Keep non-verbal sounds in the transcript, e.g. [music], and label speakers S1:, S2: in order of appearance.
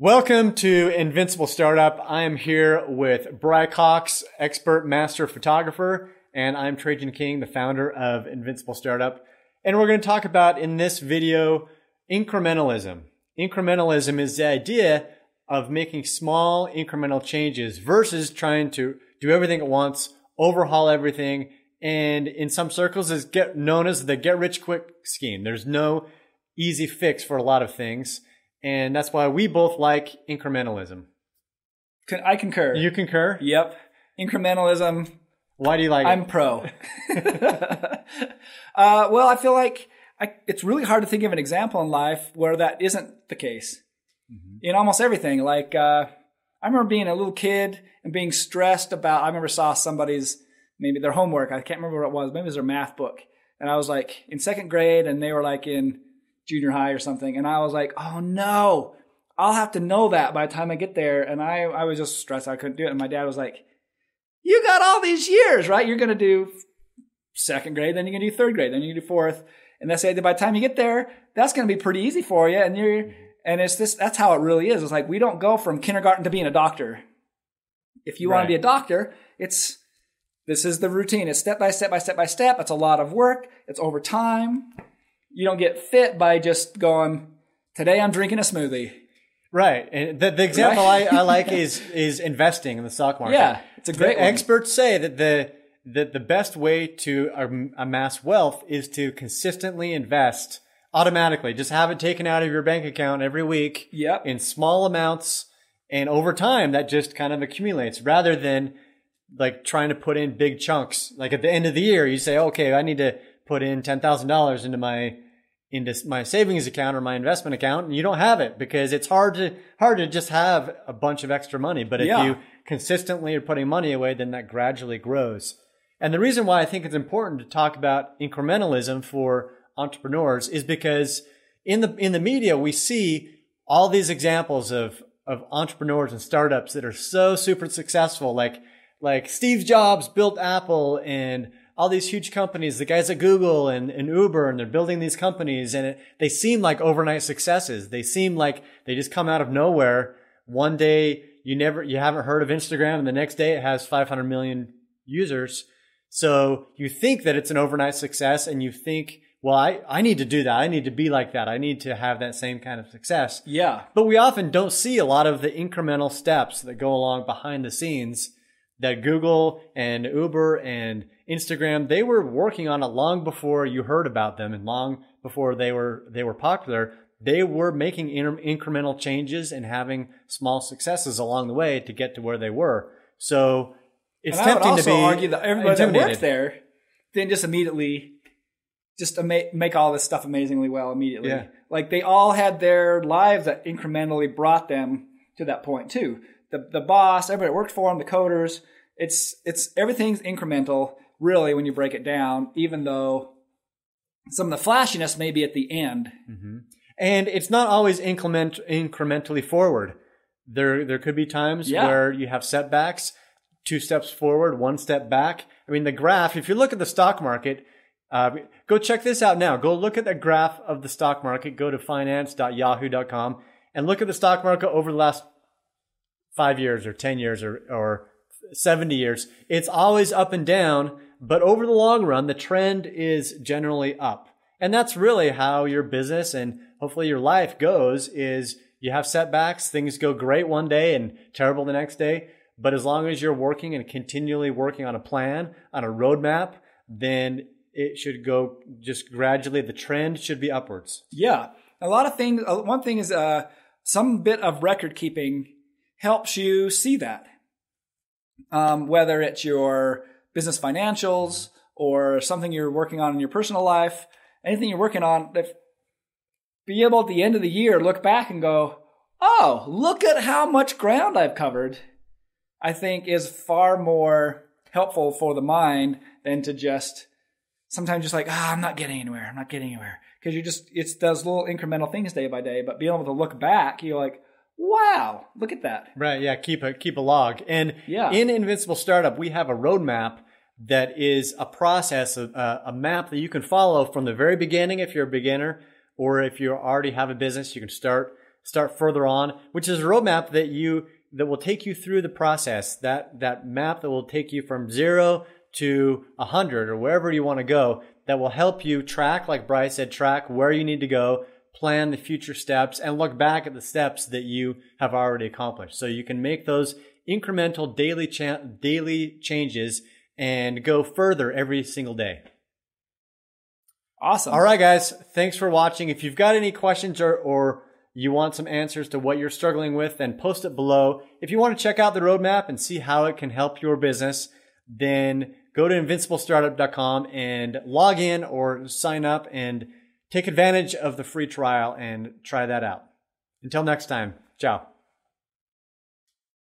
S1: Welcome to Invincible Startup. I am here with Bryce Cox, expert master photographer, and I'm Trajan King, the founder of Invincible Startup. And we're going to talk about in this video incrementalism. Incrementalism is the idea of making small incremental changes versus trying to do everything at once, overhaul everything, and in some circles is get known as the get rich quick scheme. There's no easy fix for a lot of things. And that's why we both like incrementalism.
S2: Con- I concur.
S1: You concur?
S2: Yep. Incrementalism.
S1: Why do you like it?
S2: I'm pro. [laughs] [laughs] uh, well, I feel like I, it's really hard to think of an example in life where that isn't the case. In almost everything, like uh, I remember being a little kid and being stressed about. I remember saw somebody's maybe their homework. I can't remember what it was. Maybe it was their math book, and I was like in second grade, and they were like in junior high or something, and I was like, oh no, I'll have to know that by the time I get there, and I I was just stressed. I couldn't do it, and my dad was like, you got all these years, right? You're gonna do second grade, then you're gonna do third grade, then you're gonna do fourth, and they say that by the time you get there, that's gonna be pretty easy for you, and you're and it's this that's how it really is. It's like we don't go from kindergarten to being a doctor. If you want to be a doctor, it's this is the routine. It's step by step by step by step. It's a lot of work. It's over time. You don't get fit by just going, today I'm drinking a smoothie.
S1: Right. And the, the example I, I like [laughs] is is investing in the stock market.
S2: Yeah, it's a great
S1: The
S2: one.
S1: Experts say that the that the best way to amass wealth is to consistently invest automatically. Just have it taken out of your bank account every week
S2: Yep.
S1: in small amounts and over time that just kind of accumulates rather than like trying to put in big chunks. Like at the end of the year, you say, okay, I need to put in $10,000 into my into my savings account or my investment account and you don't have it because it's hard to hard to just have a bunch of extra money. But if
S2: Yeah.
S1: you consistently are putting money away then that gradually grows. And the reason why i think it's important to talk about incrementalism for entrepreneurs is because in the in the media we see all these examples of of entrepreneurs and startups that are so super successful. Like like steve jobs built apple and all these huge companies, the guys at Google and, and Uber, and they're building these companies, and it, they seem like overnight successes. They seem like they just come out of nowhere. One day you never, you haven't heard of Instagram, and the next day it has 500 million users. So you think that it's an overnight success, and you think, well, I, I need to do that. I need to be like that. I need to have that same kind of success.
S2: Yeah.
S1: But we often don't see a lot of the incremental steps that go along behind the scenes that Google and Uber and Instagram they were working on it long before you heard about them and long before they were they were popular. They were making inter- incremental changes and having small successes along the way to get to where they were. So it's
S2: and I would
S1: tempting
S2: also
S1: to be
S2: argue that everybody that worked there then just immediately just ama- make all this stuff amazingly well immediately.
S1: Yeah.
S2: Like they all had their lives that incrementally brought them to that point too. The the boss, everybody that worked for them, the coders. It's it's everything's incremental really when you break it down. Even though some of the flashiness may be at the end.
S1: And it's not always increment incrementally forward. There there could be times
S2: Yeah.
S1: where you have setbacks, two steps forward, one step back. I mean, the graph. If you look at the stock market, uh, go check this out now. Go look at the graph of the stock market. Go to finance.yahoo.com and look at the stock market over the last five years or ten years or or seventy years. It's always up and down, but over the long run, the trend is generally up. And that's really how your business and hopefully your life goes is you have setbacks, things go great one day and terrible the next day. But as long as you're working and continually working on a plan, on a roadmap, then it should go just gradually. The trend should be upwards.
S2: Yeah, a lot of things. uh, One thing is uh, some bit of record keeping helps you see that. Um, whether it's your business financials or something you're working on in your personal life, anything you're working on, if be able at the end of the year look back and go, "Oh, look at how much ground I've covered." I think is far more helpful for the mind than to just sometimes just like, ah, I'm not getting anywhere. I'm not getting anywhere. Because you just, it's those little incremental things day by day. But being able to look back, you're like, wow, look at that.
S1: Right. Yeah. Keep a keep a log. And
S2: Yeah.
S1: in Invincible Startup, we have a roadmap that is a process, a, a map that you can follow from the very beginning if you're a beginner, or if you already have a business, you can start start further on, which is a roadmap that you that will take you through the process. That that map that will take you from zero to a hundred or wherever you want to go. That will help you track, like Bryce said, track where you need to go, plan the future steps, and look back at the steps that you have already accomplished. So you can make those incremental daily cha- daily changes and go further every single day.
S2: Awesome.
S1: All right, guys. Thanks for watching. If you've got any questions or, or you want some answers to what you're struggling with, then post it below. If you want to check out the roadmap and see how it can help your business, then go to invinciblestartup.com and log in or sign up and take advantage of the free trial and try that out. Until next time, ciao.